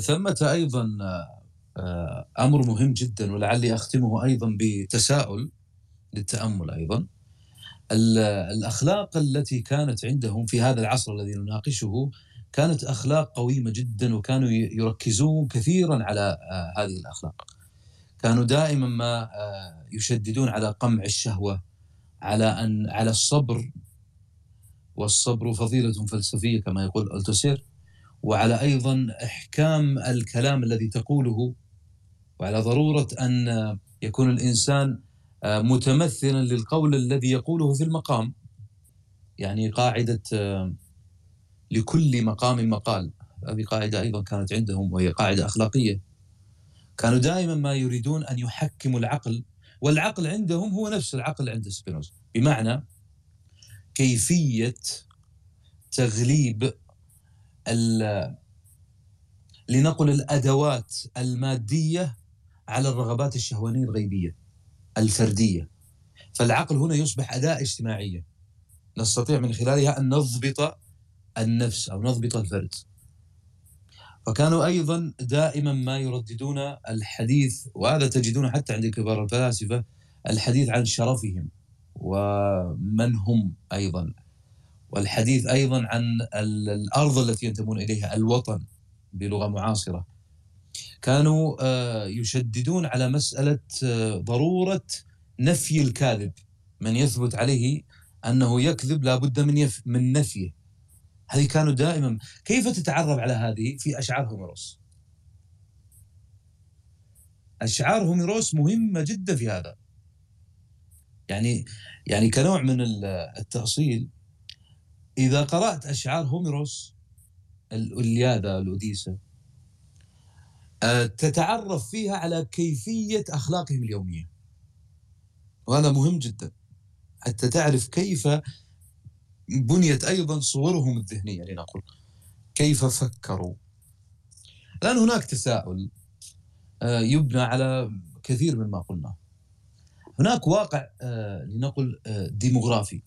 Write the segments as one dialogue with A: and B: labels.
A: ثمة أيضا آه، أمر مهم جدا ولعلي أختمه أيضا بتساؤل للتأمل أيضا. الأخلاق التي كانت عندهم في هذا العصر الذي نناقشه كانت أخلاق قويمة جدا وكانوا يركزون كثيرا على آه، هذه الأخلاق. كانوا دائما ما آه، يشددون على قمع الشهوة على أن على الصبر والصبر فضيلة فلسفية كما يقول ألتوسير. وعلى أيضا إحكام الكلام الذي تقوله وعلى ضرورة أن يكون الإنسان آه، متمثلا للقول الذي يقوله في المقام. يعني قاعدة آه، لكل مقام مقال. هذه قاعدة أيضا كانت عندهم وهي قاعدة أخلاقية. كانوا دائما ما يريدون أن يحكموا العقل والعقل عندهم هو نفس العقل عند سبينوزا بمعنى كيفية تغليب لنقل الأدوات المادية على الرغبات الشهوانية الغيبية الفردية. فالعقل هنا يصبح أداة اجتماعية. نستطيع من خلالها أن نضبط النفس أو نضبط الفرد. فكانوا أيضا دائما ما يرددون الحديث وهذا تجدونه حتى عند كبار الفلاسفة الحديث عن شرفهم ومن هم أيضا. والحديث أيضا عن الأرض التي ينتمون إليها الوطن بلغة معاصرة. كانوا آه، يشددون على مسألة آه، ضرورة نفي الكاذب. من يثبت عليه أنه يكذب لابد من يف من نفيه. هذه كانوا دائما. كيف تتعرف على هذه في أشعار هوميروس؟ أشعار هوميروس مهمة جدا في هذا. يعني يعني كنوع من التأصيل إذا قرأت أشعار هوميروس الإلياذة الأوديسة آه، تتعرف فيها على كيفية أخلاقهم اليومية. وهذا مهم جدا حتى تعرف كيف بنيت أيضا صورهم الذهنية لنقل كيف فكروا. الآن هناك تساؤل آه، يبنى على كثير مما قلناه هناك واقع آه، لنقل ديموغرافي.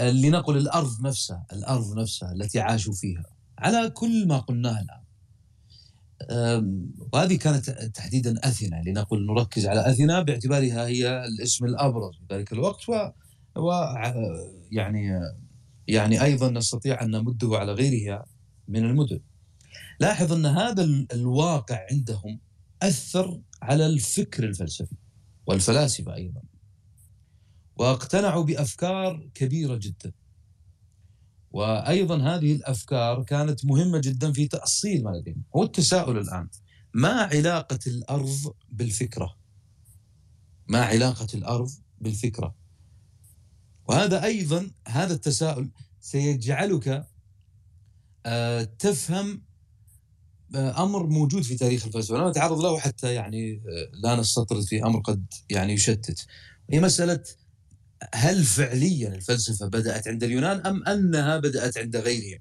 A: لنقل الأرض نفسها الأرض نفسها التي عاشوا فيها. على كل ما قلناه الآن. وهذه كانت تحديدا أثينا لنقل نركز على أثينا باعتبارها هي الاسم الأبرز في ذلك الوقت و, و يعني يعني أيضا نستطيع أن نمده على غيرها من المدن. لاحظ أن هذا الواقع عندهم أثر على الفكر الفلسفي والفلاسفة أيضا. واقتنعوا بأفكار كبيرة جدا. وأيضا هذه الأفكار كانت مهمة جدا في تأصيل ما لديهم هو التساؤل الآن ما علاقة الأرض بالفكرة؟ ما علاقة الأرض بالفكرة؟ وهذا أيضا هذا التساؤل سيجعلك آه، تفهم آه، أمر موجود في تاريخ الفلسفة. أنا اتعرض له حتى يعني آه، لا نستطرد في أمر قد يعني يشتت. هي مسألة هل فعليا الفلسفة بدأت عند اليونان أم أنها بدأت عند غيرهم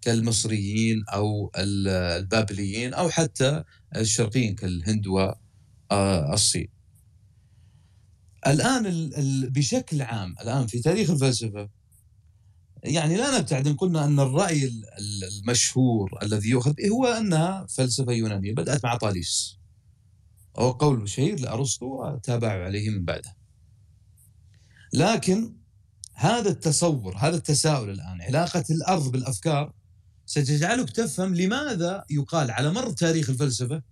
A: كالمصريين أو البابليين أو حتى الشرقيين كالهند والصين. الآن بشكل عام الآن في تاريخ الفلسفة يعني لا نبتعد ان قلنا أن الرأي المشهور الذي يؤخذ هو أنها فلسفة يونانية بدأت مع طاليس. هو قول شهير لأرسطو وتابعوا عليه من بعده. لكن هذا التصور هذا التساؤل الآن علاقة الأرض بالأفكار ستجعلك تفهم لماذا يقال على مر تاريخ الفلسفة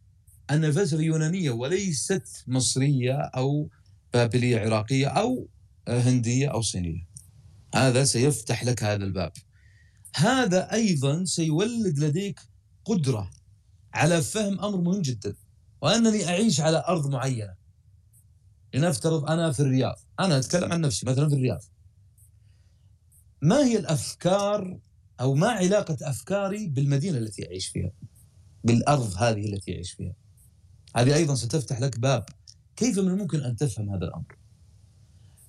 A: أن الفلسفة يونانية وليست مصرية أو بابلية عراقية أو هندية أو صينية. هذا سيفتح لك هذا الباب. هذا أيضا سيولد لديك قدرة على فهم أمر مهم جدا وأنني أعيش على أرض معينة. لنفترض أنا في الرياض. أنا أتكلم عن نفسي مثلا في الرياض. ما هي الأفكار أو ما علاقة أفكاري بالمدينة التي أعيش فيها؟ بالأرض هذه التي أعيش فيها. هذه أيضا ستفتح لك باب. كيف من الممكن أن تفهم هذا الأمر؟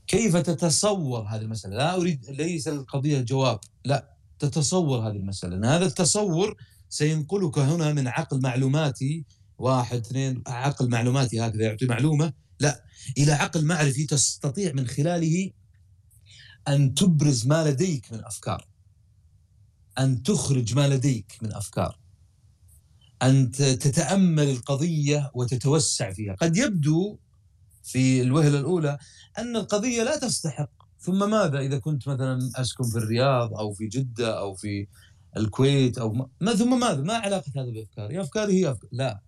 A: كيف تتصور هذه المسألة؟ لا أريد ليس القضية جواب. لا تتصور هذه المسألة. لأن هذا التصور سينقلك هنا من عقل معلوماتي واحد اثنين عقل معلوماتي هكذا يعطي معلومة لا إلى عقل معرفي تستطيع من خلاله أن تبرز ما لديك من أفكار. أن تخرج ما لديك من أفكار. أن تتأمل القضية وتتوسع فيها. قد يبدو في الوهلة الأولى أن القضية لا تستحق. ثم ماذا؟ إذا كنت مثلا أسكن في الرياض أو في جدة أو في الكويت أو ما ثم ماذا؟ ما علاقة هذا بأفكاري أفكاري هي أفكار. لا.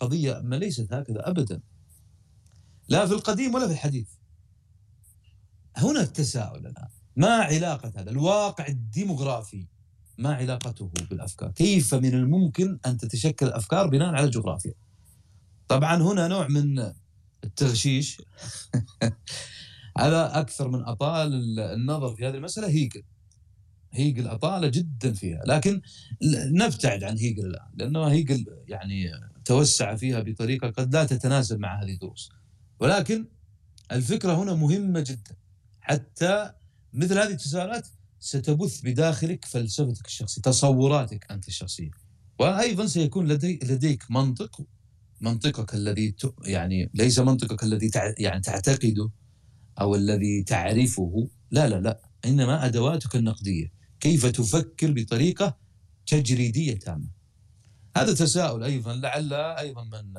A: قضية ما ليست هكذا أبدا. لا في القديم ولا في الحديث. هنا التساؤل الآن ما علاقة هذا؟ الواقع الديموغرافي ما علاقته بالأفكار؟ كيف من الممكن أن تتشكل الأفكار بناء على الجغرافيا؟ طبعا هنا نوع من التغشيش. على أكثر من أطال النظر في هذه المسألة هيجل. هيجل أطال جدا فيها. لكن نبتعد عن هيجل الآن لأنه هيجل يعني توسع فيها بطريقة قد لا تتناسب مع هذه الدروس. ولكن الفكرة هنا مهمة جدا. حتى مثل هذه التساؤلات ستبث بداخلك فلسفتك الشخصية تصوراتك أنت الشخصية. وأيضا سيكون لدي لديك منطق منطقك الذي يعني ليس منطقك الذي يعني تعتقده أو الذي تعرفه. لا لا لا إنما أدواتك النقدية. كيف تفكر بطريقة تجريدية تامة. هذا تساؤل أيضا لعل أيضا من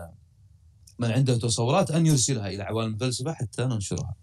A: من عنده تصورات أن يرسلها إلى عوالم الفلسفة حتى ننشرها.